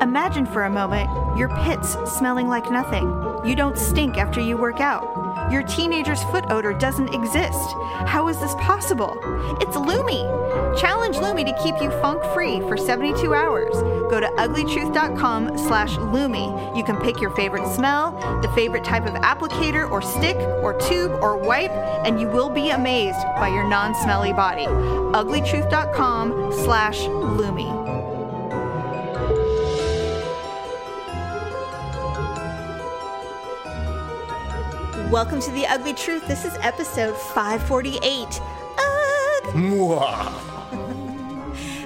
Imagine for a moment your pits smelling like nothing. You don't stink after you work out. Your teenager's foot odor doesn't exist. How is this possible? It's Lumi. Challenge Lumi to keep you funk free for 72 hours. Go to uglytruth.com slash Lumi. You can pick your favorite smell, the favorite type of applicator or stick or tube or wipe, and you will be amazed by your non-smelly body. uglytruth.com slash Lumi. Welcome to The Ugly Truth. This is episode 548. Ugh.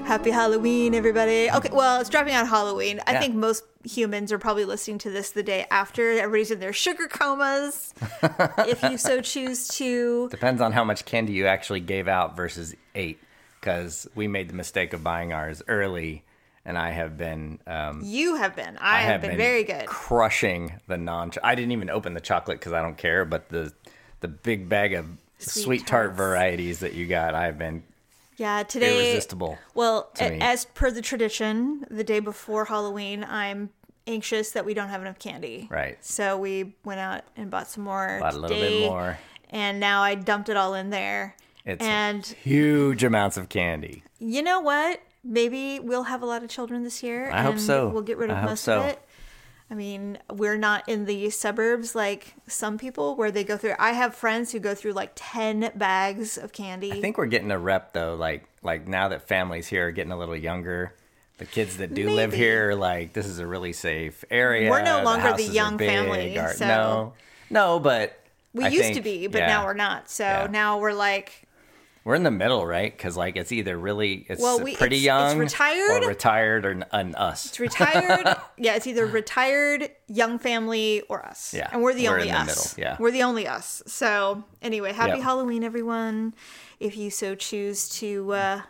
Happy Halloween, everybody. Okay, well, it's dropping on Halloween. I Yeah. think most humans are probably listening to this the day after. Everybody's in their sugar comas, if you so choose to. Depends on how much candy you actually gave out versus ate. Because we made the mistake of buying ours early, and I have been. Um, You have been. I, have, been, very good. Crushing the non. I didn't even open the chocolate because I don't care. But the the big bag of Sweet sweet, tart varieties that you got, I've been Yeah, today. irresistible. Well, to a- as per the tradition, the day before Halloween, I'm anxious that we don't have enough candy. Right. So we went out and bought some more. Bought a little bit more. And now I dumped it all in there. It's and huge amounts of candy. you know what? Maybe we'll have a lot of children this year. I hope and so. We'll get rid of I most so. of it. I mean, we're not in the suburbs like some people where they go through. I have friends who go through like 10 bags of candy. I think we're getting a rep though. Like like now that families here are getting a little younger, the kids that do live here, like this is a really safe area. We're no longer the are young big, family, our- so- No, no, but we I used to be, but yeah. now we're not. So Yeah. now we're like, We're in the middle, right? Because like it's either really it's Well, we- pretty it's- it's young, retired. or retired, or an us. It's retired. yeah, it's either retired, young family, or us. Yeah, and we're the we're only the us. yeah. we're the only us. So anyway, happy Yep. Halloween, everyone! If you so choose to uh,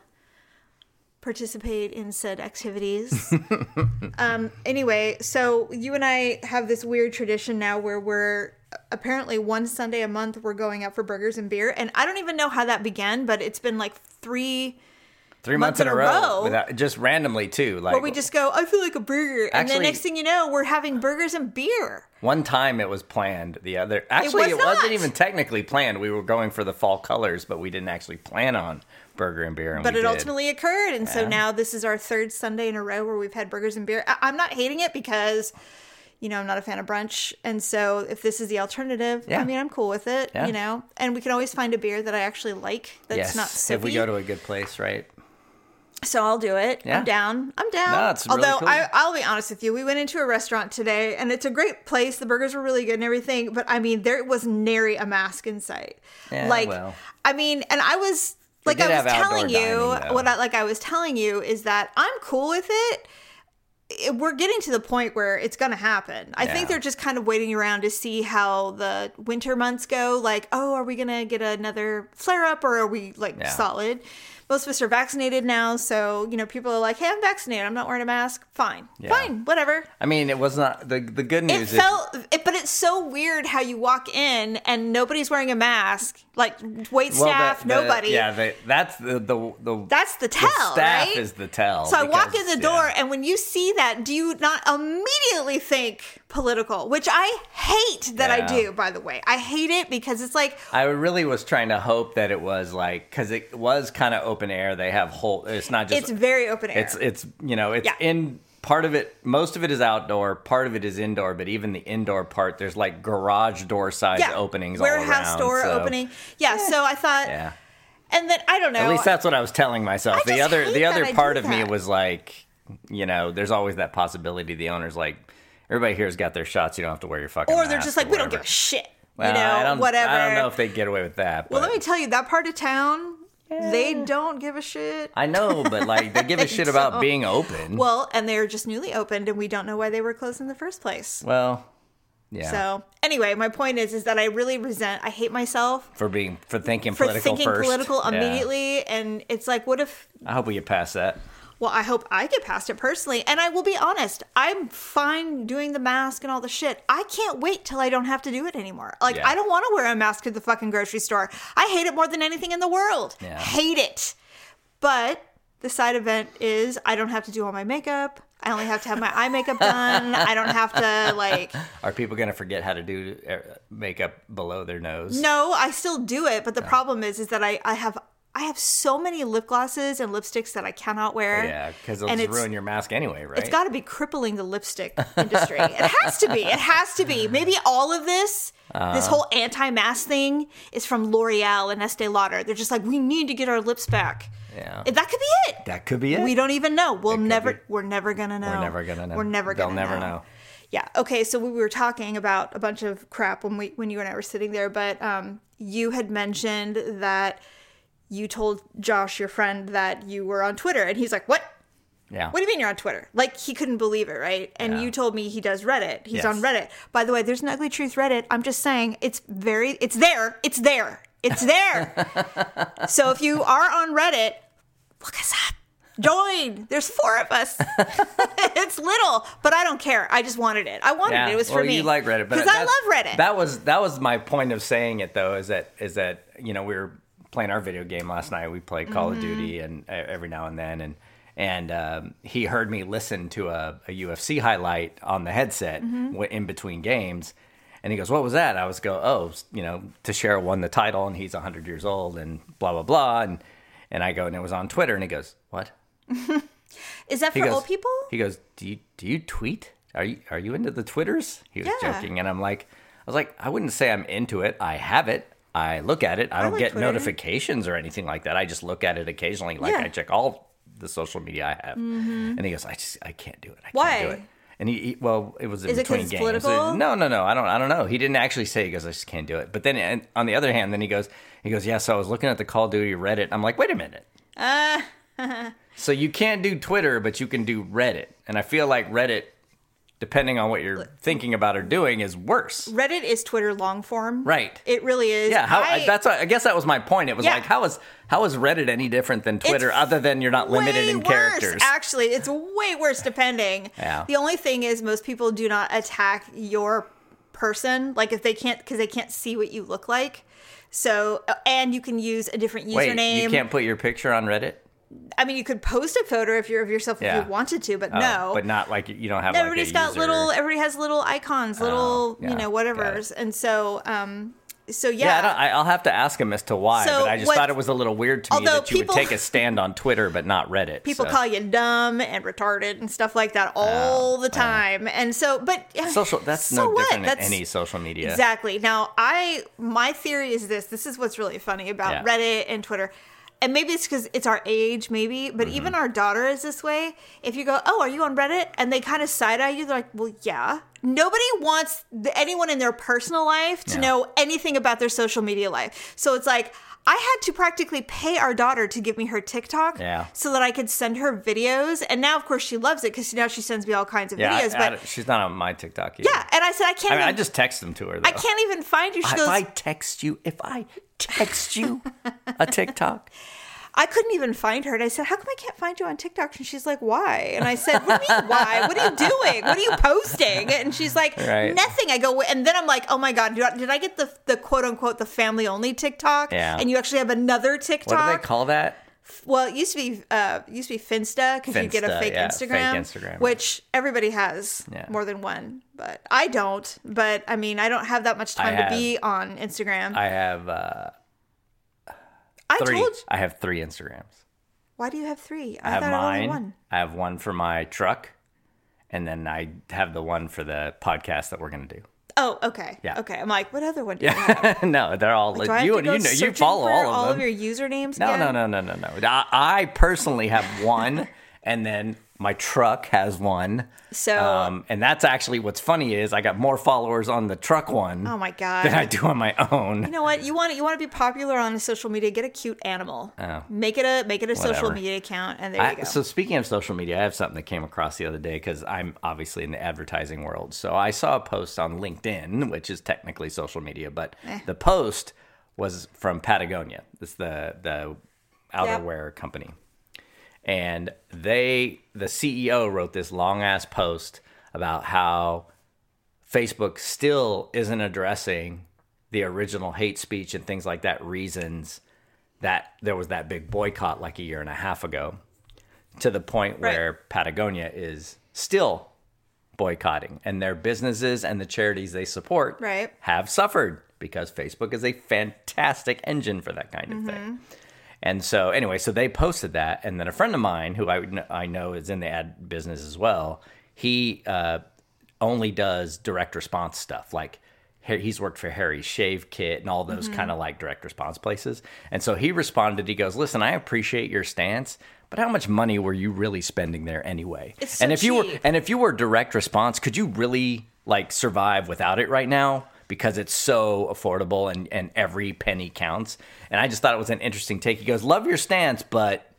participate in said activities. um. Anyway, so you and I have this weird tradition now where we're apparently one Sunday a month we're going out for burgers and beer, and I don't even know how that began, but it's been like three. Three months, in a row, row. without, just randomly too. Like Where we just go, I feel like a burger, and then next thing you know, we're having burgers and beer. One time it was planned. The other actually was it, wasn't even technically planned. We were going for the fall colors, but we didn't actually plan on burger and beer. And But it did. ultimately occurred, and so now this is our third Sunday in a row where we've had burgers and beer. I- I'm not hating it because, you know, I'm not a fan of brunch, and so if this is the alternative, I mean, I'm cool with it. Yeah. You know, and we can always find a beer that I actually like that's yes, not soapy. if we go to a good place, right? so I'll do it. Yeah. I'm down. I'm down. No, it's really Although cool. I, I'll be honest with you, we went into a restaurant today, and it's a great place. The burgers were really good and everything, but I mean, there was nary a mask in sight. Yeah, like, well. I mean, and I was like, I was telling you dining, what I like. I was telling you is that I'm cool with it. It- We're getting to the point where it's going to happen. I think they're just kind of waiting around to see how the winter months go. Like, oh, are we going to get another flare up or are we like Yeah. solid? Most of us are vaccinated now, so you know people are like, "Hey, I'm vaccinated. I'm not wearing a mask. Fine, Yeah. fine, whatever." I mean, it was not the the good news. is felt, it, but it's so weird how you walk in and nobody's wearing a mask. Like wait well, the- staff, the- nobody. Yeah, the, that's the the the That's the tell, staff right? is the tell. So I walk in the door, yeah. and when you see that, do you not immediately think political? Which I hate that I do, by the way. I hate it because it's like, I really was trying to hope that it was like because it was kind of open air. They have whole. It's not just. it's very open air. It's it's you know it's Yeah. in part of it. Most of it is outdoor. Part of it is indoor. But even the indoor part, there's like garage door size openings all warehouse around. door so- opening. Yeah, so I thought, Yeah. and then I don't know. At least that's what I was telling myself. I the other the other part of me was like, you know, there's always that possibility. The owner's like, everybody here's got their shots. You don't have to wear your fucking. or they're just like, we don't give a shit. Well, you know, I whatever. I don't know if they get away with that. well, let me tell you, that part of town, they don't give a shit. I know, but like they give a shit about don't. being open. Well, and they're just newly opened, and we don't know why they were closed in the first place. Well, yeah. So anyway, my point is, is that I really resent. I hate myself for being for thinking for political thinking first. political Yeah. immediately, and it's like, what if? I hope we get past that. Well, I hope I get past it personally, and I will be honest. I'm fine doing the mask and all the shit. I can't wait till I don't have to do it anymore. Like Yeah. I don't want to wear a mask to the fucking grocery store. I hate it more than anything in the world. Yeah. Hate it. But the side event is I don't have to do all my makeup. I only have to have my eye makeup done. I don't have to like. Are people gonna forget how to do uh, makeup below their nose? No, I still do it, but the problem is, is that I I have I have so many lip glosses and lipsticks that I cannot wear. Yeah, because it'll And just it's- ruin your mask anyway, right? It's got to be crippling the lipstick industry. it has to be. It has to be. Maybe all of this, Uh-huh. this whole anti-mask thing, is from L'Oreal and Estee Lauder. They're just like, we need to get our lips back. yeah, that could be it. that could be it. We don't even know. We'll never. be. We're never gonna know. We're never gonna know. We're never gonna. They'll never know. know. Yeah. Okay. So we were talking about a bunch of crap when we when you and I were sitting there, but um, you had mentioned that you told Josh, your friend, that you were on Twitter, and he's like, "What? Yeah. What do you mean you're on Twitter?" Like he couldn't believe it, right? And Yeah. you told me he does Reddit. He's Yes. on Reddit. By the way, there's an Ugly Truth Reddit. I'm just saying, it's very, it's there, it's there, it's there. so if you are on Reddit, look us up. Join. There's four of us. it's little, but I don't care. I just wanted it. I wanted it. It was for well, me. you like Reddit, but because I love Reddit. That was that was my point of saying it though. Is that is that you know we were playing our video game last night. We play Call Mm-hmm. of Duty and uh, every now and then, and and um, he heard me listen to a, a UFC highlight on the headset Mm-hmm. in between games. And he goes, "What was that?" I was go, "Oh, you know, Teixeira won the title, and he's hundred years old, and blah blah blah." And and I go, and it was on Twitter, and he goes, "What?" Is that He for goes, old people? He goes, "Do you do you tweet? Are you are you into the twitters?" He was Yeah. joking, and I'm like, I was like, I wouldn't say I'm into it. I have it. I look at it. I don't like get Twitter. notifications or anything like that. I just look at it occasionally. Like Yeah. Mm-hmm. I check all the social media I have. And he goes, I just I can't do it. I Why? can't do it. And he, he well, it was in Is between games. political? No, no, no. I don't. I don't know. He didn't actually say. He goes, I just can't do it. But then, and on the other hand, then he goes, he goes, yeah. So I was looking at the Call of Duty Reddit. I'm like, wait a minute. Uh, So you can't do Twitter, but you can do Reddit. And I feel like Reddit, depending on what you're thinking about or doing, is worse. Reddit is Twitter long form. Right. It really is. Yeah, how, I- that's I guess that was my point. It was Yeah. like how is how is Reddit any different than Twitter It's other than you're not limited in worse, characters? Actually, it's way worse depending. Yeah. The only thing is most people do not attack your person, like if they can't because they can't see what you look like. So uh, and you can use a different Wait, username. you can't put your picture on Reddit? I mean, you could post a photo if you're of yourself Yeah. if you wanted to, but Oh, no. but not like you don't have. Everybody's like a got user- little. Everybody has little icons, little yeah, you know whatever's, and so um, so yeah. Yeah, I don't, I, I'll have to ask him as to why, So but I just what- thought it was a little weird to me that you people- would take a stand on Twitter but not Reddit. People so. call you dumb and retarded and stuff like that all the time, and so but social. That's so no what? different That's- any social media. Exactly. Now, I my theory is this. This is what's really funny about Yeah. Reddit and Twitter. And maybe it's because it's our age, maybe, but Mm-hmm. even our daughter is this way. If you go, "Oh, are you on Reddit?" and they kind of side eye you, they're like, "Well, yeah." Nobody wants the, anyone in their personal life to Yeah. know anything about their social media life. So it's like I had to practically pay our daughter to give me her TikTok, Yeah. so that I could send her videos. And now, of course, she loves it because now she sends me all kinds of Yeah, videos. I but don't- she's not on my TikTok either. yeah, and I said I can't. I mean, even, I just text them to her. Though. I can't even find you. She If goes, I text you, if I text you a TikTok, I couldn't even find her. And I said, How come I can't find you on TikTok? And she's like, Why? And I said, What do you mean, why? What are you doing? What are you posting? And she's like, Right. Nothing. I go, And then I'm like, Oh my God, did I, get the, the quote unquote the family only TikTok? Yeah. And you actually have another TikTok. what do they call that? Well, it used to be uh, used to be Finsta because you get a fake yeah, fake Instagram, Instagram. which everybody has Yeah. more than one, but I don't. But I mean, I don't have that much time have- to be on Instagram. I, I have uh, three. told you. I have three Instagrams. Why do you have three? I, I have I mine. one. I have one for my truck, and then I have the one for the podcast that we're gonna do. Oh, okay. Yeah. Okay. I'm like, what other one do you have? no, they're all I have you. you know, you follow all of all them. of your usernames? No, again? no, no, no, no, no. I, I personally have one, and then my truck has one. So- um, and that's actually what's funny is I got more followers on the truck one Oh my god! than I do on my own. You know what? You want you want to be popular on social media? Get a cute animal. Oh. Make it a make it a social media account, and there you go. so speaking of social media, I have something that came across the other day because I'm obviously in the advertising world. So I saw a post on LinkedIn, which is technically social media, but Eh. the post was from Patagonia. It's the the outerwear company, and they the CEO wrote this long ass post about how Facebook still isn't addressing the original hate speech and things like that reasons that there was that big boycott like a year and a half ago. to the point where Patagonia is still boycotting, and their businesses and the charities they support Right. have suffered because Facebook is a fantastic engine for that kind of thing. Mm-hmm. And so, anyway, so they posted that, and then a friend of mine who I I know is in the ad business as well. He uh, only does direct response stuff, like he's worked for Harry's Shave Kit and all those kind of like direct response places. And so he responded. He goes, "Listen, I appreciate your stance." But how much money were you really spending there anyway? It's so and if you were and if you were direct response, could you really like survive without it right now? Because it's so affordable and, and every penny counts. And I just thought it was an interesting take. He goes, Love your stance, but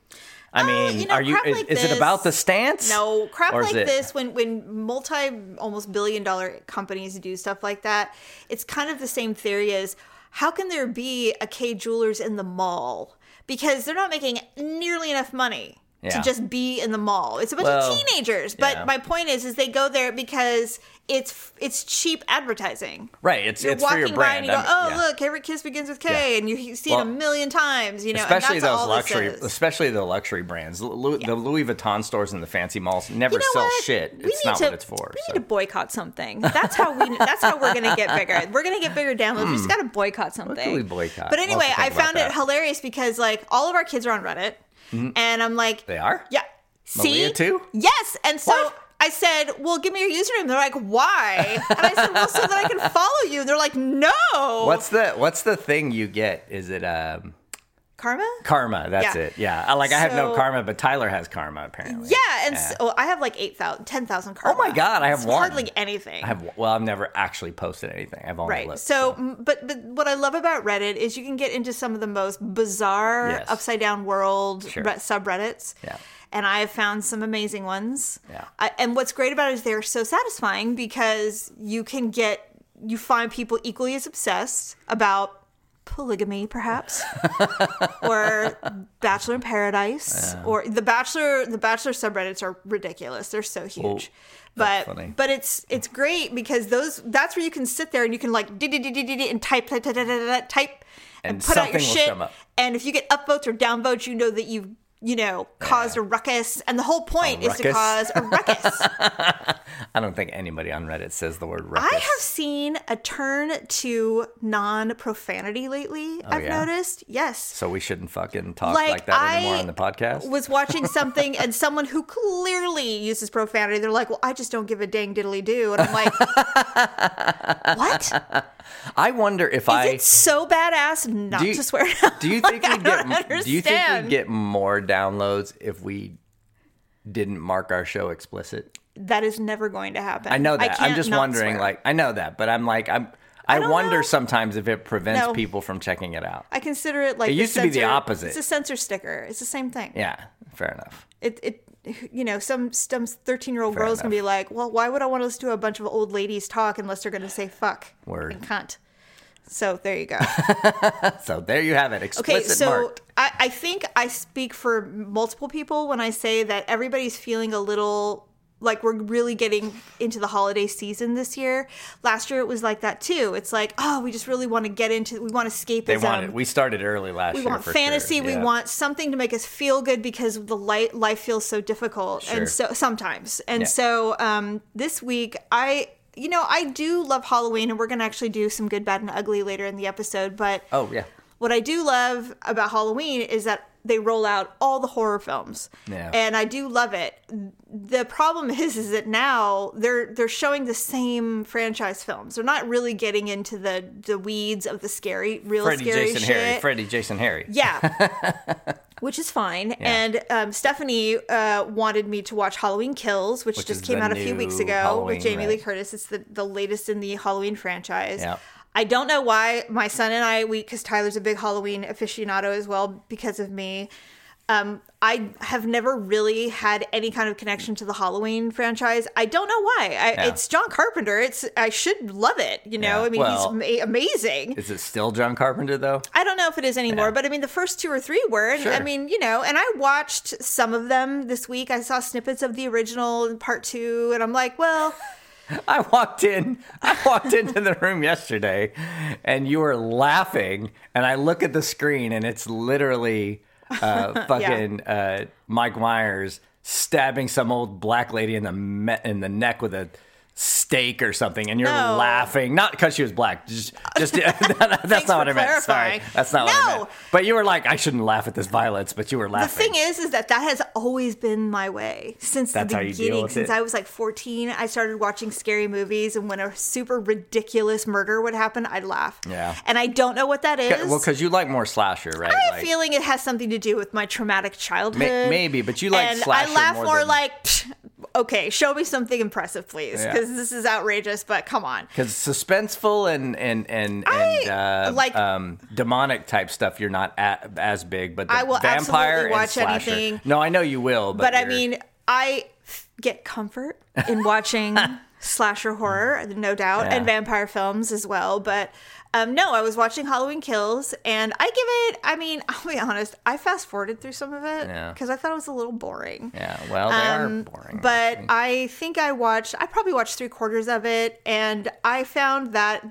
I Oh, mean, you know, are you is, like is it about the stance? No, crap like it- this when when multi almost billion dollar companies do stuff like that, it's kind of the same theory as how can there be a Kay Jewelers in the mall? Because they're not making nearly enough money Yeah. to just be in the mall. It's a bunch Well, of teenagers. But yeah. my point is is they go there because it's it's cheap advertising. Right. It's You're it's for walking your by and you go, "Oh, yeah. look, every kiss begins with Kay," and you, you see Well, it a million times. You know, especially those luxury, especially the luxury brands. Lu- The Louis Vuitton stores and the fancy malls never You know sell what? shit. We It's not to, what it's for. We so. need to boycott something. That's how we. That's how we're gonna get bigger. We're gonna get bigger downloads. We just gotta boycott something. Hmm. we boycott? But anyway, I found that. it hilarious because like all of our kids are on Reddit, and I'm like, They are? yeah. See, Malia too? Yes, and so. What? I said, "Well, give me your username." They're like, "Why?" And I said, "Well, so that I can follow you." They're like, "No." What's the what's the thing you get? Is it um karma? karma? That's Yeah. it. Yeah. Like I have no karma, but Tyler has karma apparently. Yeah, and So, I have like 8,000, 10,000 karma. Oh my God, I have It's one. Hardly anything. I have well, I've never actually posted anything. I've only Right. looked, So, m but, but what I love about Reddit is you can get into some of the most bizarre, Yes. upside down world Sure. subreddits. Yeah. And I have found some amazing ones. Yeah. I, and what's great about it is they're so satisfying because you can get, you find people equally as obsessed about polygamy, perhaps, or Bachelor in Paradise, or the Bachelor. The Bachelor subreddits are ridiculous. They're so huge. but funny. but it's it's great because those that's where you can sit there and you can like and type type type type, type, type and, And put out your shit. And if you get upvotes or downvotes, you know that you've you know caused a ruckus. And the whole point is to cause a ruckus. I don't think anybody on Reddit says the word ruckus. I have seen a turn to non profanity lately. Oh, I've Oh, yeah? noticed. Yes. so we shouldn't fucking talk Like, like, that anymore I on the podcast. was watching something and someone who clearly uses profanity, they're like, "Well, I just don't give a dang diddly do," and I'm like, "What? I wonder if Is I so badass not do you, to swear?" Do you think I we'd don't get do you think we'd get more downloads if we didn't mark our show explicit? that is never going to happen. I know that. I'm can't just wondering swear. like I know that, but I'm like I'm I, don't wonder know. sometimes if it prevents No. people from checking it out. I consider it like It used to be the opposite. It's a censor sticker. It's the same thing. Yeah, fair enough. It it you know some some 13 year old girls can enough. be like, well, why would I want to listen to a bunch of old ladies talk unless they're going to say fuck Word. and cunt? So there you go. So there you have it. Okay, so. I, I think I speak for multiple people when I say that everybody's feeling a little like we're really getting into the holiday season this year. Last year it was like that too. It's like, oh, we just really want to get into, we want escapism. They wanted. We started early last we year. want for fantasy. Sure. We want something to make us feel good because the light, life feels so difficult, Sure. and so sometimes. And Yeah. so um, this week, I, you know, I do love Halloween, and we're gonna actually do some good, bad, and ugly later in the episode. But Oh yeah. what I do love about Halloween is that they roll out all the horror films. Yeah. And I do love it. The problem is is that now they're they're showing the same franchise films. They're not really getting into the the weeds of the scary real Freddie, scary Jason, shit. Harry. Freddie, Jason, Harry. Yeah. Which is fine. And um, Stephanie uh, wanted me to watch Halloween Kills, which, Which just came out a few weeks ago Halloween, with Jamie Lee. Curtis. It's the, the latest in the Halloween franchise. Yeah. I don't know why my son and I, we because Tyler's a big Halloween aficionado as well because of me. Um, I have never really had any kind of connection to the Halloween franchise. I don't know why. I, Yeah. It's John Carpenter. It's I should love it. You know, Yeah. I mean, Well- he's ama- amazing. Is it still John Carpenter though? I don't know if it is anymore, Yeah. but I mean, the first two or three were. And I mean, you know, and I watched some of them this week. I saw snippets of the original and part two, and I'm like, well, I walked in. I walked into the room yesterday, and you were laughing. And I look at the screen, and it's literally uh, fucking uh, Mike Myers stabbing some old black lady in the me- in the neck with a steak or something, and you're No. laughing not because she was black. Just, just that's not what I meant. clarifying. Sorry, that's not what I No. meant. But you were like, I shouldn't laugh at this violence, but you were laughing The thing is, is that that has always been my way since That's the how you deal beginning. Since it? I was like 14, I started watching scary movies, and when a super ridiculous murder would happen, I'd laugh. Yeah. And I don't know what that is. well, because you like more slasher, right? I have Like- a feeling it has something to do with my traumatic childhood. May- maybe, but you like and slasher I laugh more more, than- like, "Psh, okay, show me something impressive, please, Yeah. because this is outrageous. But come on, Because suspenseful and and and, I, and uh, like- um, demonic type stuff, you're not at, as big. But the I will vampire absolutely watch slasher. anything. No, I know you will, but, but I mean, I f- get comfort in watching slasher horror, no doubt, Yeah. and vampire films as well. But um, no, I was watching Halloween Kills, and I give it. I mean, I'll be honest, I fast forwarded through some of it Yeah. because I thought it was a little boring. yeah, well, they Um, are boring. But. I think I watched, I probably watched three quarters of it, and I found that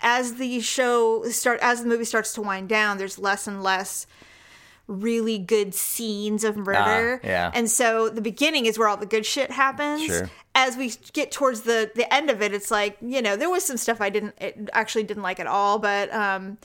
as the show start, as the movie starts to wind down, there's less and less really good scenes of murder. Ah, yeah. And so the beginning is where all the good shit happens. Sure. As we get towards the the end of it, it's like you know there was some stuff I didn't it actually didn't like at all, but um,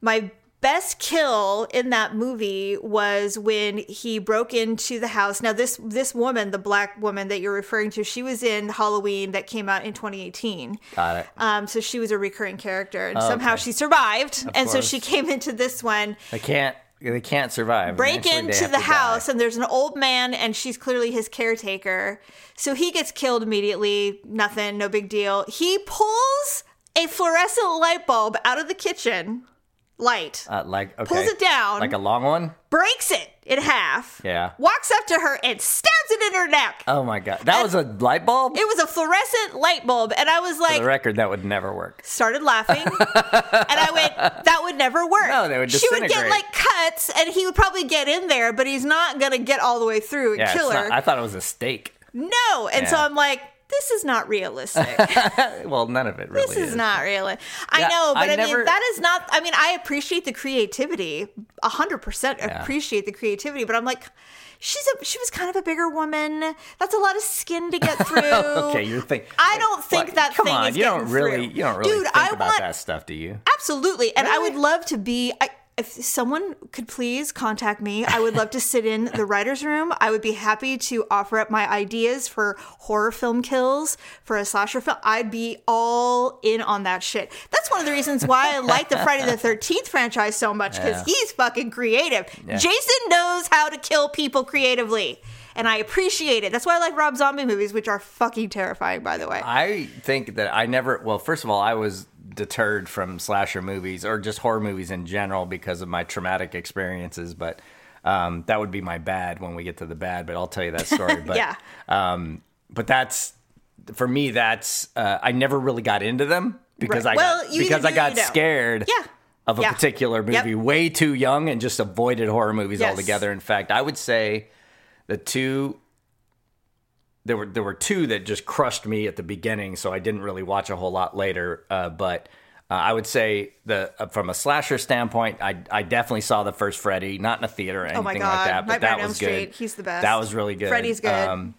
my best kill in that movie was when he broke into the house. Now this this woman, the black woman that you're referring to, she was in Halloween that came out in 2018. got it. Um, so she was a recurring character, and somehow okay. she survived, and so she came into this one I can't. They can't survive. break into the house die. and there's an old man and she's clearly his caretaker so he gets killed immediately nothing no big deal he pulls a fluorescent light bulb out of the kitchen light Uh, like okay. pulls it down. like a long one. breaks it in half Yeah. walks up to her and stabs it in her neck Oh my god, that was a light bulb. it was a fluorescent light bulb and i was like, For the record, that would never work. started laughing and i went that would never work No, they would she would get like cuts and he would probably get in there but he's not gonna get all the way through and Yeah, kill her not, I thought it was a steak. No. And so I'm like, this is not realistic. Well, none of it really this is, not realistic. I know, but I I, never- mean, that is not, I mean, I appreciate the creativity, 100% appreciate the creativity, but I'm like, she's a, she was kind of a bigger woman. That's a lot of skin to get through. Okay, you're thinking. I don't think What? that Come thing on, is you don't really, through. you don't really Dude, think I about want, that stuff, do you? Absolutely. And I would love to be. I, if someone could please contact me, I would love to sit in the writer's room. I would be happy to offer up my ideas for horror film kills, for a slasher film. I'd be all in on that shit. That's one of the reasons why I like the Friday the 13th franchise so much because Yeah. he's fucking creative. Yeah. Jason knows how to kill people creatively. And I appreciate it. That's why I like Rob Zombie movies, which are fucking terrifying, by the way. I think that I never. Well, first of all, I was deterred from slasher movies or just horror movies in general because of my traumatic experiences. But um, that would be my bad when we get to the bad. But I'll tell you that story. But Yeah. um, but that's for me. That's uh, I never really got into them because Right. I Well, got, because I got scared. Yeah. Of a Yeah. particular Yep. movie, way too young, and just avoided horror movies Yes. altogether. In fact, I would say the two there were there were two that just crushed me at the beginning, so I didn't really watch a whole lot later. Uh, but uh, I would say the uh, from a slasher standpoint, I I definitely saw the first Freddy, not in a theater or anything Oh like that, but Nightmare that was good. He's the best. That was really good. Freddy's good. Um,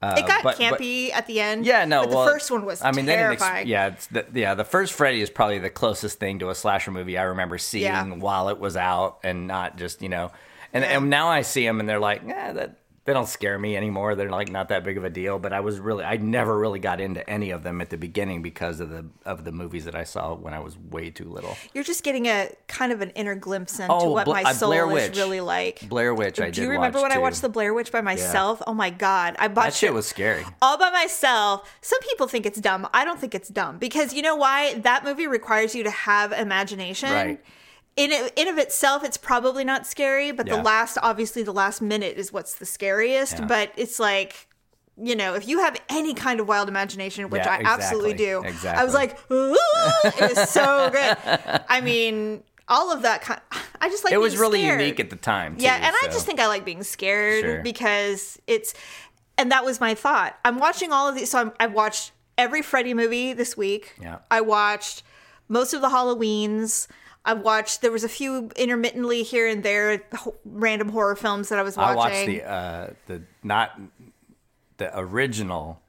it got but- but- campy at the end. yeah, no. But well, the first one was I mean, didn't ex- yeah, it's the, yeah. The first Freddy is probably the closest thing to a slasher movie I remember seeing Yeah. while it was out, and not just you know. And, Yeah. and now I see them, and they're like, yeah, that they don't scare me anymore. They're like not that big of a deal. But I was really, I never really got into any of them at the beginning because of the of the movies that I saw when I was way too little. You're just getting a kind of an inner glimpse into Oh, what Bla- my uh, soul Blair is really like. Blair Witch, I Do you remember when I watched The Blair Witch by myself? Oh my god, I That shit it was scary. all by myself. Some people think it's dumb. I don't think it's dumb because you know why? That movie requires you to have imagination. Right. In in of itself, it's probably not scary, but the last, obviously, the last minute is what's the scariest. Yeah. But it's like, you know, if you have any kind of wild imagination, which Yeah, I absolutely do, exactly, I was like, it was so good. I mean, all of that kind. I just like. It was really scared. unique at the time. Too, Yeah, and I just think I like being scared Sure. because it's, and that was my thought. I'm watching all of these, so I'm, I've watched every Freddy movie this week. Yeah. I watched most of the Halloweens. I've watched. There was a few intermittently here and there, random horror films that I was watching. I watched the uh, the not the original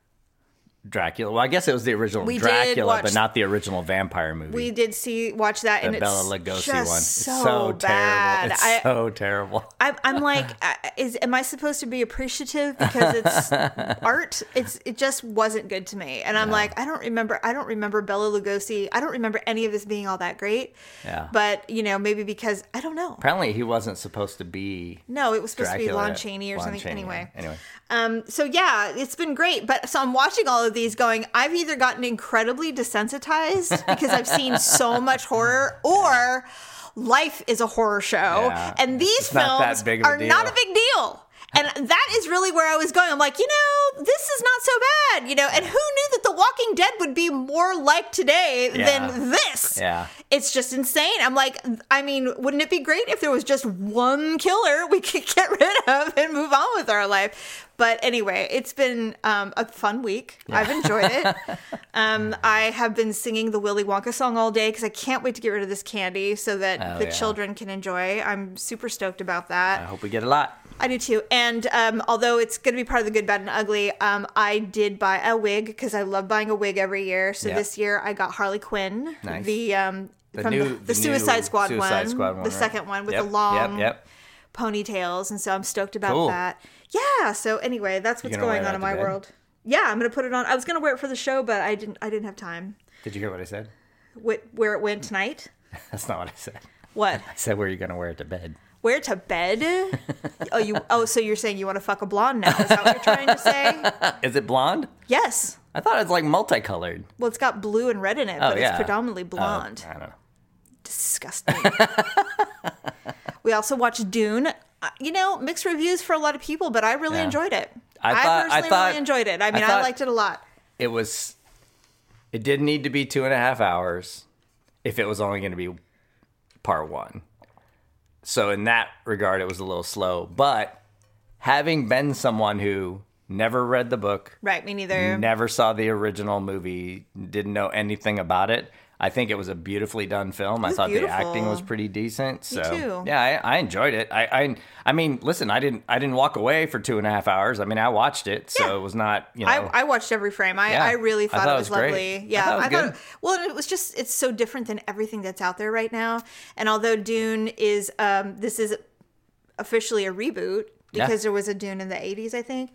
Dracula. Well, I guess it was the original We Dracula, watch- but not the original vampire movie. we did see watch that, and the it's Bela Lugosi just one. so, it's so bad. terrible. It's I, so terrible. I'm, I'm like, uh, is am I supposed to be appreciative because it's art? It's it just wasn't good to me, and I'm like, I don't remember. I don't remember Bela Lugosi. I don't remember any of this being all that great. Yeah. But you know, maybe because I don't know. Apparently, he wasn't supposed to be. No, it was supposed to be Lon Chaney or Lon something. Chaney, Anyway. yeah. Anyway. Um, so yeah, it's been great. But so I'm watching all of these going, I've either gotten incredibly desensitized because I've seen so much horror or life is a horror show. Yeah. And these It's films big of a are not a big deal. And that is really where I was going. I'm like, you know, this is not so bad, you know. And who knew that The Walking Dead would be more like today Yeah. than this? Yeah. It's just insane. I'm like, I mean, wouldn't it be great if there was just one killer we could get rid of and move on with our life? But anyway, it's been um, a fun week. I've enjoyed it. um, I have been singing the Willy Wonka song all day because I can't wait to get rid of this candy so that Oh, the yeah. children can enjoy. I'm super stoked about that. I hope we get a lot. I do too. And um, although it's going to be part of the good, bad, and ugly, um, I did buy a wig because I love buying a wig every year. So Yeah. this year I got Harley Quinn, Nice. the um, The from new- the, the the Suicide Squad Suicide one, Squad one, the right? second one with Yep, the long yep, yep. ponytails, and so I'm stoked about Cool. that. Yeah. So anyway, that's what's gonna going on in my bed? world. Yeah, I'm gonna put it on. I was gonna wear it for the show, but I didn't. I didn't have time. Did you hear what I said? Wh- where it went tonight? That's not what I said. What? I said where are you going to wear it to bed? Where to bed? oh, you. Oh, so you're saying you want to fuck a blonde now? Is that what you're trying to say? Is it blonde? Yes. I thought it was like multicolored. Well, it's got blue and red in it, Oh but yeah, it's predominantly Oh, blonde. I don't know. Disgusting. we also watched Dune. You know, mixed reviews for a lot of people, but I really Yeah. enjoyed it. I I, thought- I personally thought- really enjoyed it. I mean, I, thought- liked it a lot. It was. It didn't need to be two and a half hours, if it was only going to be part one. So in that regard, it was a little slow. But having been someone who never read the book, Right, me neither. never saw the original movie, didn't know anything about it. I think it was a beautifully done film. I thought the acting was pretty decent. So too. yeah, I, I enjoyed it. I, I I mean, listen, I didn't I didn't walk away for two and a half hours. I mean, I watched it, so Yeah. it was not you know. I, I watched every frame. I, Yeah. I really thought, thought it was, great. lovely. I Yeah, thought it was I thought. good. well, it was just it's so different than everything that's out there right now. And although Dune is, um, this is officially a reboot Yeah. because there was a Dune in the '80s, I think.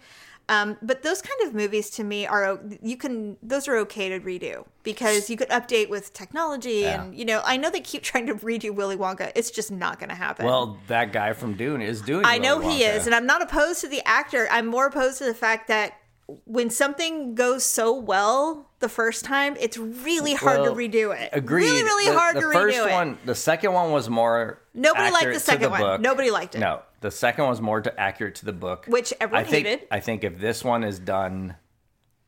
Um, but those kind of movies to me are you can those are okay to redo because you could update with technology Yeah. and you know I know they keep trying to redo Willy Wonka. It's just not going to happen. well, that guy from Dune is doing. I know Willy he is, and I'm not opposed to the actor. I'm more opposed to the fact that when something goes so well the first time, it's really hard Well, to redo it. Agreed. Really, really The- hard the to first redo it. one, the second one was more. Nobody liked the second one. book. Nobody liked it. No, the second one's more to accurate to the book, Which everyone I think, hated. I think if this one is done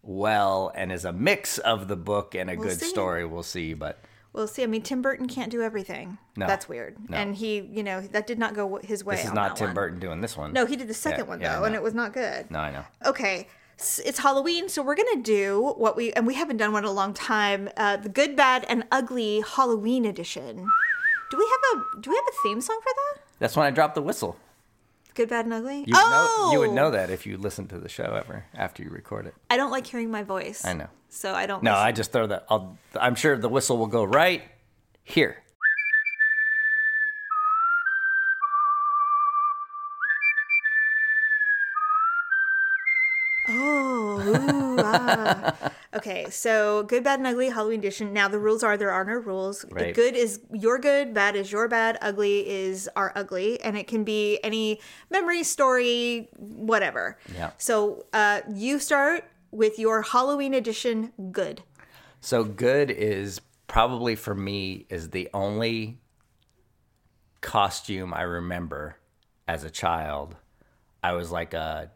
well and is a mix of the book and a We'll good see. story, we'll see. But we'll see, I mean, Tim Burton can't do everything. No. That's weird. No. And he, you know, that did not go his way. this is not Tim one. Burton doing this one. No, he did the second Yeah, one yeah, though, and it was not good. no, I know. Okay. It's Halloween, so we're gonna do what we and we haven't done one in a long time. Uh, the good, bad, and ugly Halloween edition. Do we have a Do we have a theme song for that? That's when I dropped the whistle. Good, bad, and ugly. You would, oh, know, you would know that if you listened to the show ever after you record it. I don't like hearing my voice. I know. So I don't. No, listen. I just throw that. I'll, I'm sure the whistle will go right here. Ooh, ah. Okay, so good, bad, and ugly Halloween edition. Now the rules are there are no rules. Right. Good is your good, bad is your bad, ugly is our ugly, and it can be any memory, story, whatever. Yeah. So uh, you start with your Halloween edition. Good. So good is probably for me is the only costume I remember as a child. I was like a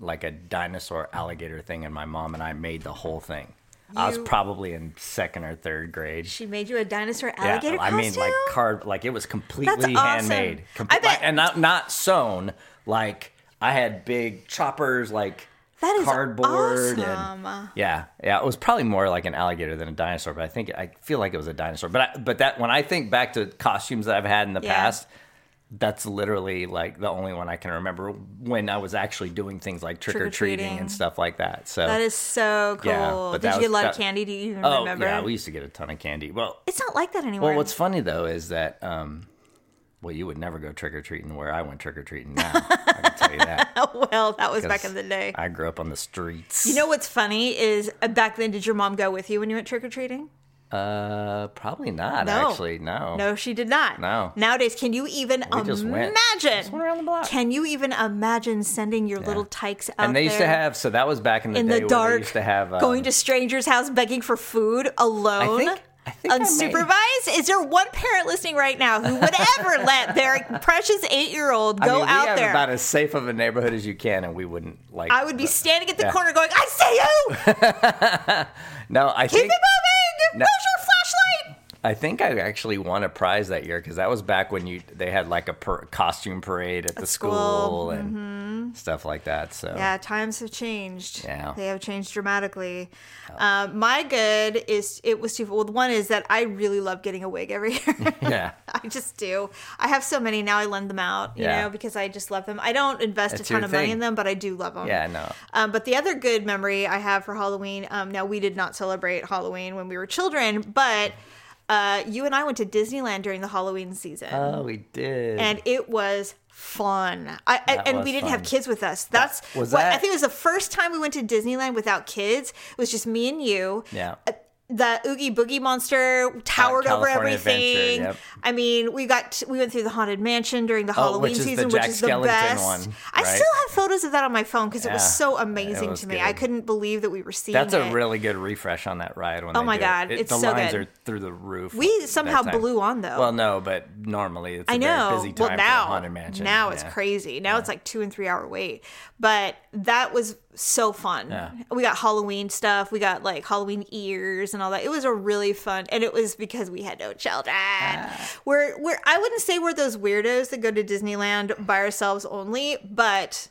like a dinosaur alligator thing, and my mom and I made the whole thing. I was probably in second or third grade. She made you a dinosaur alligator yeah, I costume. mean like card like it was completely awesome. handmade. Com- I bet- and not not sewn. Like I had big choppers like That is cardboard awesome. and yeah, yeah. It was probably more like an alligator than a dinosaur, but I think I feel like it was a dinosaur. But I, but that when I think back to costumes that I've had in the Yeah. past, that's literally like the only one I can remember when I was actually doing things like trick or treating Trick-or-treating. and stuff like that. So That is so cool. Yeah, but Did that you get a was- lot of that- candy? Do you even oh remember? yeah, we used to get a ton of candy. Well, it's not like that anymore. well, what's funny though is that um, well, you would never go trick or treating where I went trick or treating now. I can tell you that. well, that was back in the day. I grew up on the streets. You know what's funny is uh, back then, did your mom go with you when you went trick or treating? Uh, probably not. No. Actually, no. No, she did not. No. Nowadays, can you even We just imagine? Just went around the block. Can you even imagine sending your little tykes out and they used to have. So that was back in the in day the where dark, they used to have um, going to strangers' house begging for food alone? think- I think I may- unsupervised? Is there one parent listening right now who would ever let their precious eight-year-old I go mean, we out have there? about as safe of a neighborhood as you can, and we wouldn't like. I would be standing at the Yeah. corner going, "I see you! no, I Keep think it moving! No. Where's your flashlight?" I think I actually won a prize that year because that was back when you they had like a per, costume parade at the school, school, and stuff like that. So Yeah, times have changed. Yeah. They have changed dramatically. Um, my good is it was two. Well, one is that I really love getting a wig every year. yeah, I just do. I have so many now. I lend them out, you Yeah. know, because I just love them. I don't invest That's a ton of money in them, but I do love them. yeah, no. Um, but the other good memory I have for Halloween. Um, now we did not celebrate Halloween when we were children, but uh, you and I went to Disneyland during the Halloween season Oh, we did. and it was fun. I, and was we didn't have kids with us. That's was what, I think it was the first time we went to Disneyland without kids. It was just me and you. yeah, The Oogie Boogie monster towered uh, over everything. yep. I mean, we got we went through the haunted mansion during the Halloween Oh, which is the season, Jack which is the best. one, I still have photos of that on my phone because it was so amazing was to me. I couldn't believe that we were seeing that's a it. really good refresh on that ride. When Oh my do it. God, It- it's the so lines good. are through the roof. We somehow blew on though. Well, no, but normally it's a I know. very busy time well, now, haunted mansion. now it's crazy. Now it's like two and three hour wait. But that was so fun. Yeah. We got Halloween stuff. We got like Halloween ears and all that. It was a really fun, and it was because we had no children. Ah. We're we're I wouldn't say we're those weirdos that go to Disneyland by ourselves only, but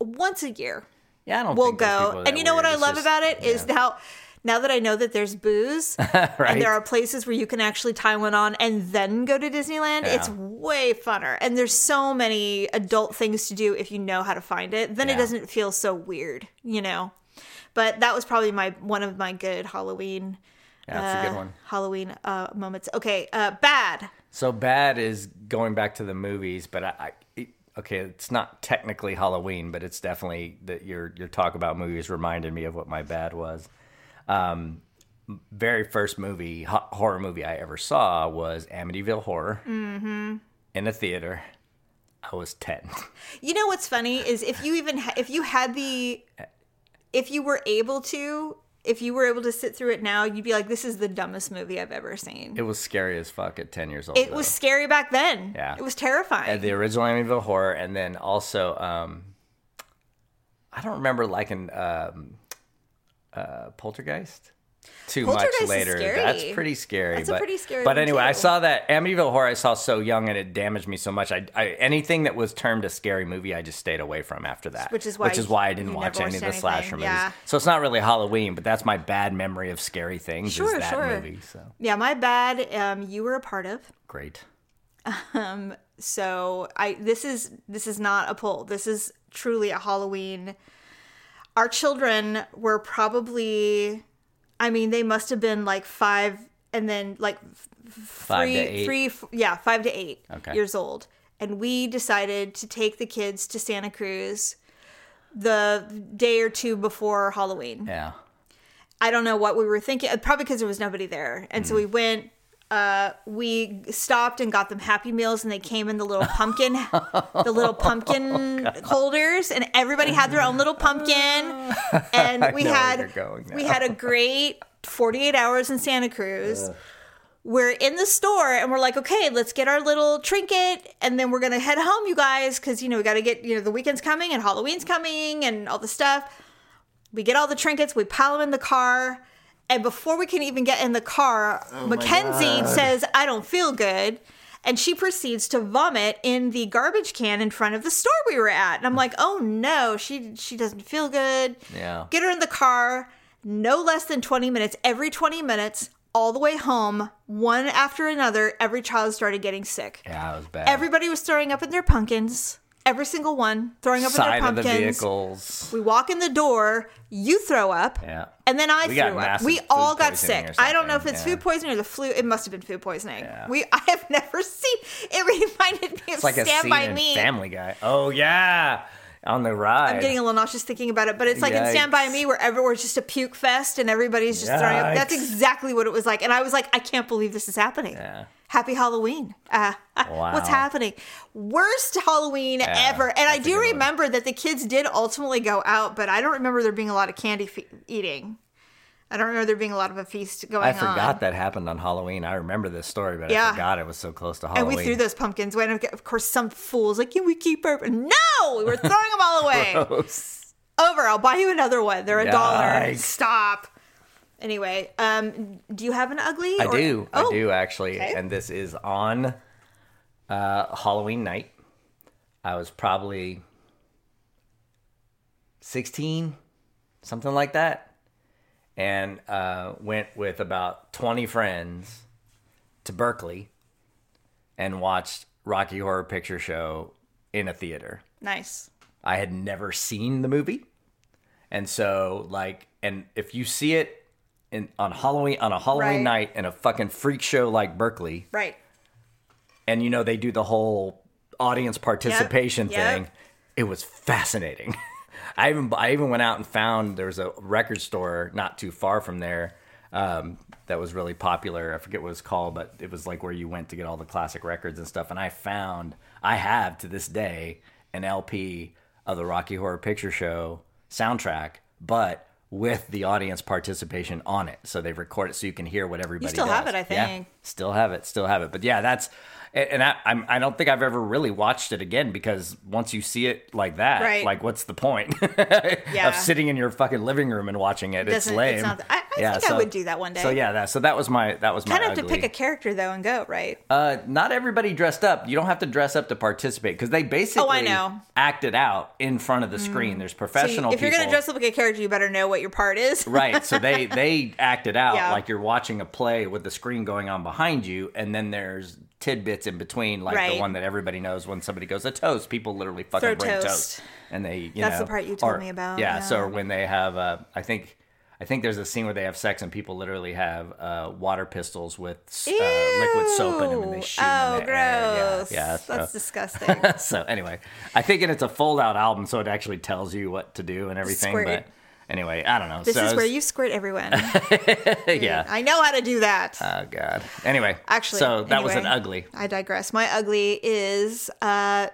once a year Yeah, I don't. we'll go. And you know what. I It's love just- about it is yeah. now now that I know that there's booze right. and there are places where you can actually tie one on and then go to Disneyland, Yeah. it's way funner. And there's so many adult things to do if you know how to find it. Then it doesn't feel so weird, you know. But that was probably my one of my good Halloween Yeah, that's a uh, good one. Halloween uh, moments. Okay, uh, bad. So bad is going back to the movies, but I, I it- okay, it's not technically Halloween, but it's definitely that your your talk about movies reminded me of what my bad was. Um, very first movie horror movie I ever saw was Amityville Horror Mm-hmm. in a theater. I was ten. You know what's funny is if you even ha- if you had the if you were able to if you were able to sit through it now, you'd be like, "This is the dumbest movie I've ever seen." It was scary as fuck at ten years old. It though. was scary back then. Yeah. It was terrifying. Uh, the original Amityville Horror, and then also, um, I don't remember liking um, uh, Poltergeist too Poltergeist much later. That's pretty scary. That's a but, pretty scary But anyway, I saw that Amityville Horror. I saw so young, and it damaged me so much. I, I anything that was termed a scary movie, I just stayed away from after that. Which is why which is why I didn't watch any of the slasher movies. yeah. So it's not really Halloween, but that's my bad memory of scary things. Sure, is that sure. movie. So yeah, my bad. Um, you were a part of. great. So I this is this is not a poll. This is truly a Halloween. Our children were probably, I mean, they must have been like five, and then like Five three, to eight. three, yeah, five to eight Okay. years old, and we decided to take the kids to Santa Cruz the day or two before Halloween. Yeah. I don't know what we were thinking. uh, Probably because there was nobody there, and Mm. so we went. Uh, we stopped and got them Happy Meals, and they came in the little pumpkin, the little pumpkin holders, and everybody had their own little pumpkin. And we had we had a great forty eight hours in Santa Cruz. We're in the store and we're like, okay, let's get our little trinket, and then we're gonna head home, you guys, because you know we got to get you know the weekend's coming and Halloween's coming and all the stuff. We get all the trinkets, we pile them in the car, and before we can even get in the car, oh Mackenzie says, I don't feel good. and she proceeds to vomit in the garbage can in front of the store we were at. And I'm like, "Oh no, she she doesn't feel good." Yeah. Get her in the car. No less than 20 minutes. Every 20 minutes, all the way home, one after another, every child started getting sick. Yeah, it was bad. Everybody was throwing up in their pumpkins. Every single one throwing up in side their of the pumpkins. vehicles. We walk in the door, you throw up, Yeah. and then I We threw up. We all got sick. I don't know if it's yeah. food poisoning or the flu. It must have been food poisoning. Yeah. We I have never seen. It reminded me of It's like a Stand by Me. Family Guy. Oh yeah, on the ride. I'm getting a little nauseous thinking about it, but it's like in Stand By Me where everywhere's just a puke fest and everybody's just throwing up. That's exactly what it was like. And I was like, I can't believe this is happening. Yeah. Happy Halloween. Uh, Wow. What's happening? Worst Halloween ever. And I do good one. remember that the kids did ultimately go out, but I don't remember there being a lot of candy fe- eating. I don't remember there being a lot of a feast going I on. forgot that happened on Halloween. I remember this story, but Yeah. I forgot it was so close to Halloween. And we threw those pumpkins away. And of course, some fools like, can we keep our? No, we were throwing them all away. Over, I'll buy you another one. They're a dollar. Stop. Anyway, um, do you have an ugly? I or- do. Oh, I do actually. okay. And this is on uh, Halloween night. I was probably 16, something like that. And uh, went with about 20 friends to Berkeley and watched Rocky Horror Picture Show in a theater. Nice. I had never seen the movie. And so like and if you see it in on Halloween on a Halloween Right. night in a fucking freak show like Berkeley Right. and you know they do the whole audience participation Yep. thing, it was fascinating. I even I even went out and found there was a record store not too far from there um, that was really popular. I forget what it was called, but it was like where you went to get all the classic records and stuff. And I found I have to this day an LP of the Rocky Horror Picture Show soundtrack, but with the audience participation on it. So they record it so you can hear what everybody You still have it, I Yeah, think. still have it, still have it. But yeah, that's and I I'm, I don't think I've ever really watched it again because once you see it like that, Right. like what's the point Yeah. of sitting in your fucking living room and watching it? It's Doesn't- lame. it's not- I- I think I would do that one day. So yeah, that so that was my that was my Kind of have to pick a character though and go right. Uh, not everybody dressed up. You don't have to dress up to participate because they basically Oh, I know. act it out in front of the screen. There's So you- professional if you're gonna dress up like a character, you better know what your part is. right so they they act it out Yeah. like you're watching a play with the screen going on behind you and then there's tidbits in between like the one that everybody knows when somebody goes a toast people literally fucking Throw bring toast. toast. and they you know, That's know, the part you told or- me about, yeah, so when they have uh i think I think there's a scene where they have sex and people literally have uh, water pistols with uh, liquid soap in them and they shoot Oh, in the air. gross. Yeah, yeah. So, That's disgusting. so anyway, I think and it's a fold out album, so it actually tells you what to do and everything. Squirt. But anyway, I don't know. this so is it's- where you squirt everyone. yeah. I know how to do that. Oh God. Anyway, Actually, so that was an ugly. I digress. My ugly is uh,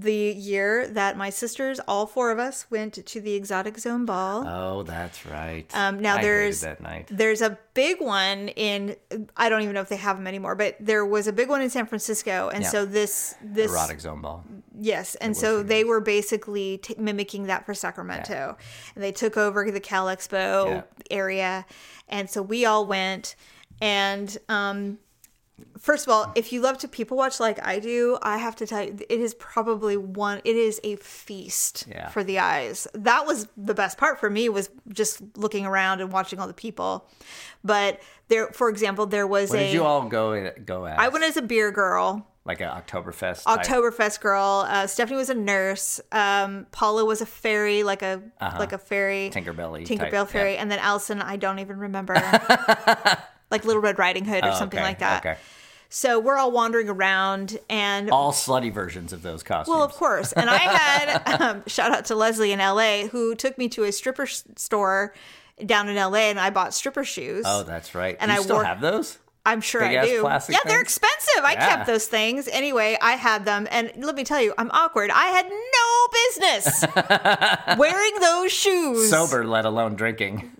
the year that my sisters, all four of us, went to the Exotic Zone Ball. Oh, that's right. Um, now I there's that night. there's a big one in I don't even know if they have them anymore, but there was a big one in San Francisco, and Yeah. so this this Erotic zone ball. yes, and so they were basically t- mimicking that for Sacramento, and they took over the Cal Expo Yeah. area, and so we all went, and um, first of all, if you love to people watch like I do, I have to tell you, it is probably one. It is a feast Yeah. for the eyes. That was the best part for me was just looking around and watching all the people. But there, for example, there was What a. did you all go go at? I went as a beer girl. like an Oktoberfest. type- Oktoberfest girl. Uh, Stephanie was a nurse. Um, Paula was a fairy, like a like a fairy, Uh-huh. Tinkerbell type, fairy, yeah. and then Allison, I don't even remember, like Little Red Riding Hood or Oh, something okay, like that. Okay. So we're all wandering around, and All slutty versions of those costumes. well, of course. And I had um, shout out to Leslie in LA who took me to a stripper store down in LA, and I bought stripper shoes. Oh, that's right. And Do you I still wore- have those? I'm sure Big I do. yeah, they're expensive. I Yeah. kept those things. Anyway, I had them. And let me tell you, I'm awkward. I had no business wearing those shoes. Sober, let alone drinking.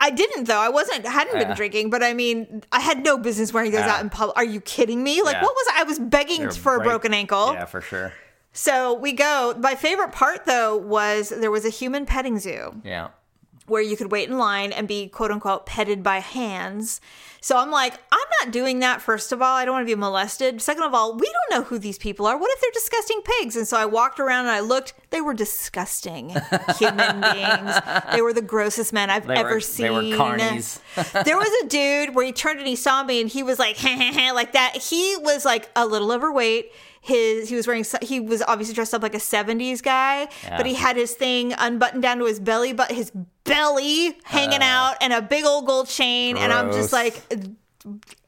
I didn't though. I wasn't hadn't been Yeah. drinking, but I mean, I had no business wearing those Yeah. out in public. Are you kidding me? Like Yeah. what was I? I was begging They're for a broken ankle. Yeah, for sure. So we go. My favorite part though was there was a human petting zoo. Yeah. Where you could wait in line and be quote unquote petted by hands. So I'm like, I'm not doing that. First of all, I don't want to be molested. Second of all, we don't know who these people are. What if they're disgusting pigs? And so I walked around and I looked. They were disgusting human beings. They were the grossest men I've They ever were- seen. they were carnies. there was a dude where he turned and he saw me and he was like like that. He was like a little overweight. His he was wearing he was obviously dressed up like a 70s guy, but he had his thing unbuttoned down to his belly but his belly hanging oh. out and a big old gold chain and I'm just like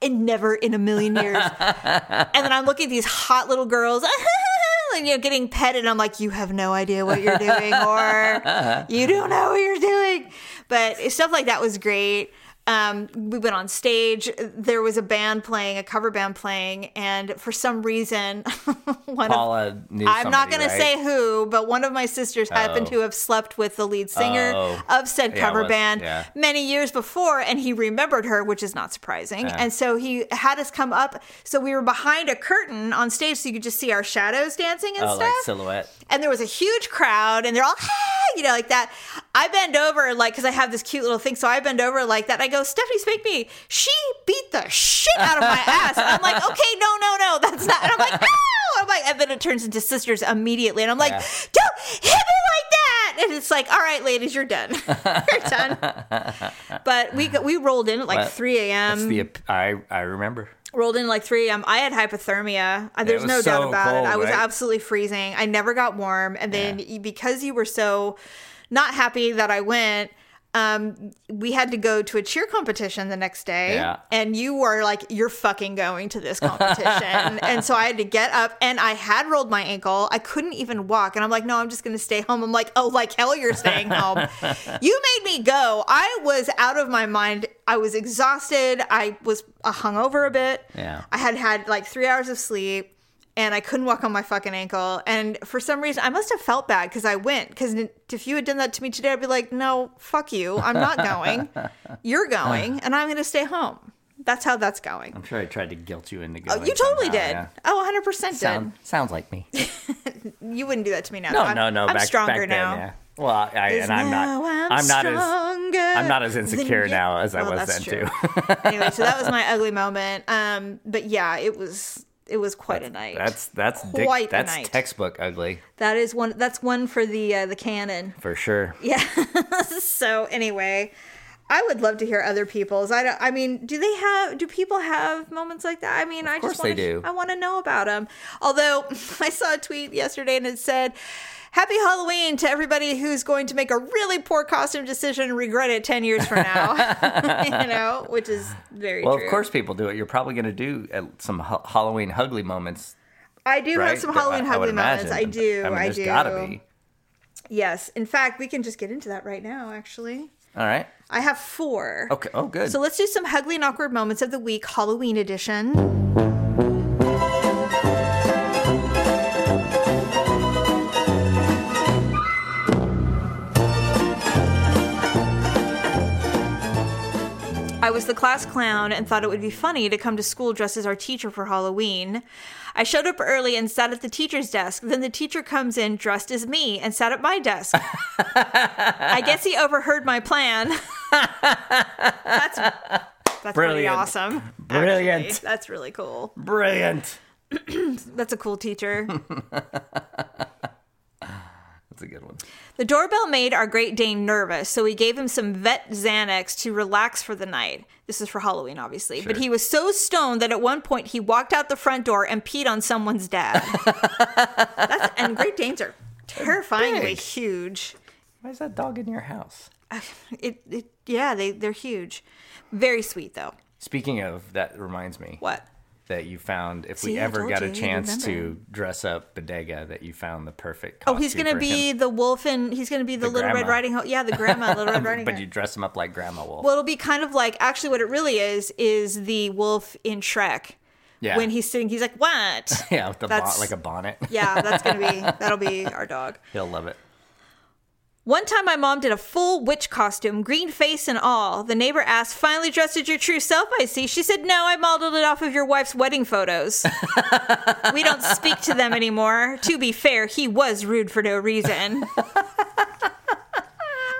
and never in a million years. and then I'm looking at these hot little girls and you know getting petted and I'm like you have no idea what you're doing or you don't know what you're doing. But stuff like that was great. Um, we went on stage. There was a band playing, a cover band playing, and for some reason, one of Paula knew I'm not somebody, going to say who, but one of my sisters happened Oh. to have slept with the lead singer Oh. of said Yeah, cover was- band yeah. many years before, and he remembered her, which is not surprising. Yeah. And so he had us come up. So we were behind a curtain on stage, so you could just see our shadows dancing and Oh, stuff like silhouette. and there was a huge crowd and they're all you know like that i bend over like because i have this cute little thing so i bend over like that i go stephanie spank me she beat the shit out of my ass and i'm like okay no no no that's not and i'm like no i'm like and then it turns into sisters immediately and i'm like Yeah. don't hit me like that and it's like all right ladies you're done you're done but we we rolled in at like Well, 3 a.m the I I remember. rolled in like 3 a.m. I had hypothermia. There's no doubt about cold, it. I was right? absolutely freezing. I never got warm. And then Yeah. because you were so not happy that I went, um, we had to go to a cheer competition the next day. Yeah. And you were like, you're fucking going to this competition. and so I had to get up and I had rolled my ankle. I couldn't even walk. And I'm like, no, I'm just going to stay home. I'm like, oh, like hell, you're staying home. you made me go. I was out of my mind. I was exhausted. I was uh, hungover a bit. Yeah. I had had like three hours of sleep and I couldn't walk on my fucking ankle. And for some reason, I must have felt bad because I went. Because if you had done that to me today, I'd be like, no, fuck you. I'm not going. You're going, and I'm going to stay home. That's how that's going. I'm sure I tried to guilt you into Oh, going. you totally somehow, did. yeah. Oh, 100% did. Sound, sounds like me. you wouldn't do that to me now. No, I'm, no, no. I'm back, stronger back now. Then, yeah. Well, I, I and I'm not. I'm, not as. I'm not as insecure now as I was then true. too. anyway, so that was my ugly moment. Um, but yeah, it was it was quite a night. That's that's Quite a that's night. textbook ugly that is one. That's one for the uh, the canon. for sure. Yeah. so anyway, I would love to hear other people's. I don't. I mean, do they have? Do people have moments like that? I mean, I course just wanna, do. I want to know about them. Although I saw a tweet yesterday and it said. Happy Halloween to everybody who's going to make a really poor costume decision and regret it 10 years from now. you know, which is very Well, true. of course, people do it. You're probably going to do uh, some ha- Halloween ugly moments, I do right? have some Halloween I- I moments. imagine. I do. I mean, I there's do. gotta be. Yes. In fact, we can just get into that right now, actually. All right. I have four. Okay. Oh, good. So let's do some ugly and awkward moments of the week, Halloween edition. Was the class clown and thought it would be funny to come to school dressed as our teacher for Halloween. I showed up early and sat at the teacher's desk. Then the teacher comes in dressed as me and sat at my desk. I guess he overheard my plan. that's that's pretty awesome. Brilliant. actually. That's really cool. Brilliant. That's a cool teacher. That's a good one. The doorbell made our Great Dane nervous, so we gave him some vet Xanax to relax for the night. This is for Halloween, obviously. But he was so stoned that at one point he walked out the front door and peed on someone's dad. That's, and Great Danes are terrifyingly huge. Why is that dog in your house? Uh, it, it, yeah, they they're huge. Very sweet though. Speaking of, that reminds me What? That you found if See, we ever got a you chance to dress up Bodega, that you found the perfect. Oh, he's gonna be him. the wolf, and he's gonna be the, The Little Red. Riding Hood. Yeah, the grandma, Little Red Riding Hood. but you dress him up like Grandma Wolf. Well, it'll be kind of like actually what it really is is the wolf in Shrek. Yeah. When he's sitting, he's like, "What?" yeah, with the bon- like a bonnet. yeah, that's gonna be that'll be our dog. He'll love it. One time, my mom did a full witch costume, green face and all. The neighbor asked, "Finally dressed as your true self?" I see. She said, "No, I modeled it off of your wife's wedding photos. we don't speak to them anymore. To be fair, he was rude for no reason."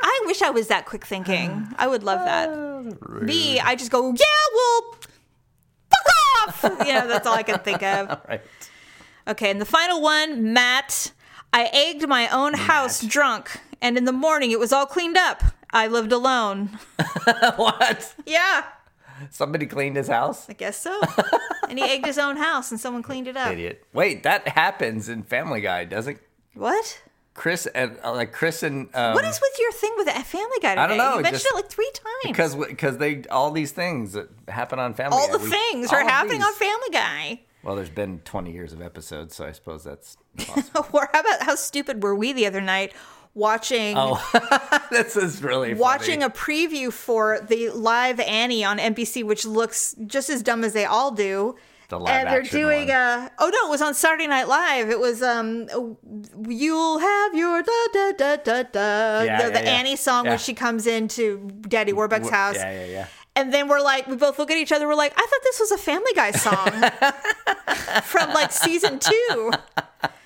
I wish I was that quick thinking. I would love that. Uh, Me, I just go, yeah, well, fuck off. You know, that's all I can think of. Right. Okay, and the final one, Matt. I egged my own house drunk, and in the morning it was all cleaned up. I lived alone. what? Yeah, Somebody cleaned his house? I guess so. and he egged his own house, and someone cleaned it up. Idiot. Wait, that happens in Family Guy, doesn't What? Chris and uh, like Chris and um, What is with your thing with the Family Guy? Today? I don't know, You mentioned it like three times. because because they all these things that happen on Family all Guy. the we- things all are happening these- on Family Guy. Well, there's been 20 years of episodes, so I suppose that's or how about how stupid were we the other night watching oh, this is really watching funny. a preview for the live Annie on NBC, which looks just as dumb as they all do. The live and they're doing one. a oh no, it was on Saturday Night Live. It was um you'll have your da da da da da Yeah, the, the yeah, yeah. Annie song Yeah. where she comes into Daddy Warbucks' Wh- house. Yeah, yeah, yeah. And then we're like, we both look at each other. We're like, I thought this was a Family Guy song from like season two.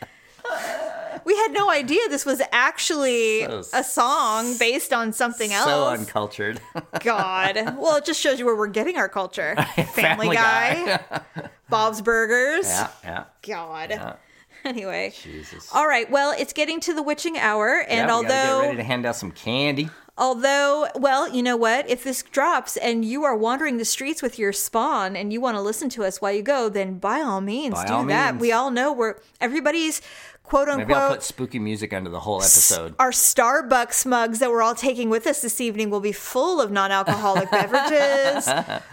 We had no idea this was actually So a song based on something else. So uncultured. God. Well, it just shows you where we're getting our culture. Family, Family Guy, Bob's Burgers. yeah, yeah. God. Anyway. Jesus. All right. Well, it's getting to the witching hour, and yeah, although get ready to hand out some candy. Although, well, you know what? If this drops and you are wandering the streets with your spawn and you want to listen to us while you go, then by all means By do all that. means. We all know we're everybody's quote Maybe I'll unquote put spooky music under the whole episode. our Starbucks mugs that we're all taking with us this evening will be full of non-alcoholic beverages.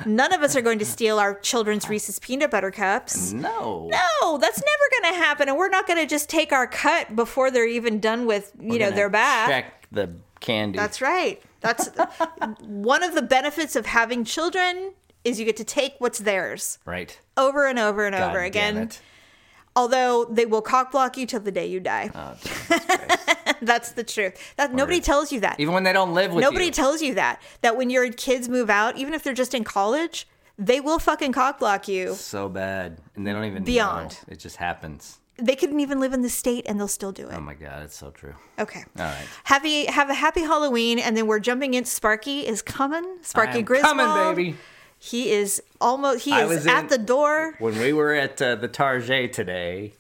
None of us are going to steal our children's Reese's peanut butter cups. No. No, that's never going to happen, and we're not going to just take our cut before they're even done with you know Gonna their bath. Check the candy. That's right. That's one of the benefits of having children is you get to take what's theirs right. over and over and God over again. Although they will cock block you till the day you die. Oh, That's the truth. That nobody tells you that. Even when they don't live with nobody you. tells you that. That when your kids move out, even if they're just in college, they will fucking cock block you. so bad, and they don't even Beyond. know. It just happens. They couldn't even live in the state and they'll still do it. Oh my god, it's so true. Okay. All right. Happy have a happy Halloween, and then we're jumping in. Sparky is coming. Sparky Griswold. coming, baby. He is almost. He I is at in- the door. When we were at uh, the Target today,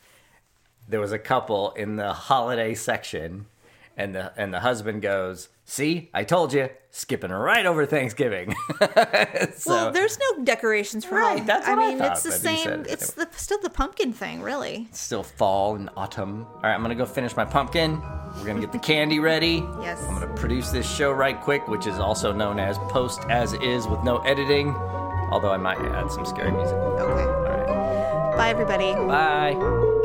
there was a couple in the holiday section, and the and the husband goes, "See, I told you, skipping right over Thanksgiving." so, well, there's no decorations for Right, Halloween. that's I what I mean, thought, it's the same. it It's the still the pumpkin thing, really. it's still fall and autumn. All right, I'm gonna go finish my pumpkin. We're gonna get the candy ready. Yes. I'm gonna produce this show right quick, which is also known as post as is with no editing. Although I might add some scary music. Okay. All right. Bye, everybody. Bye.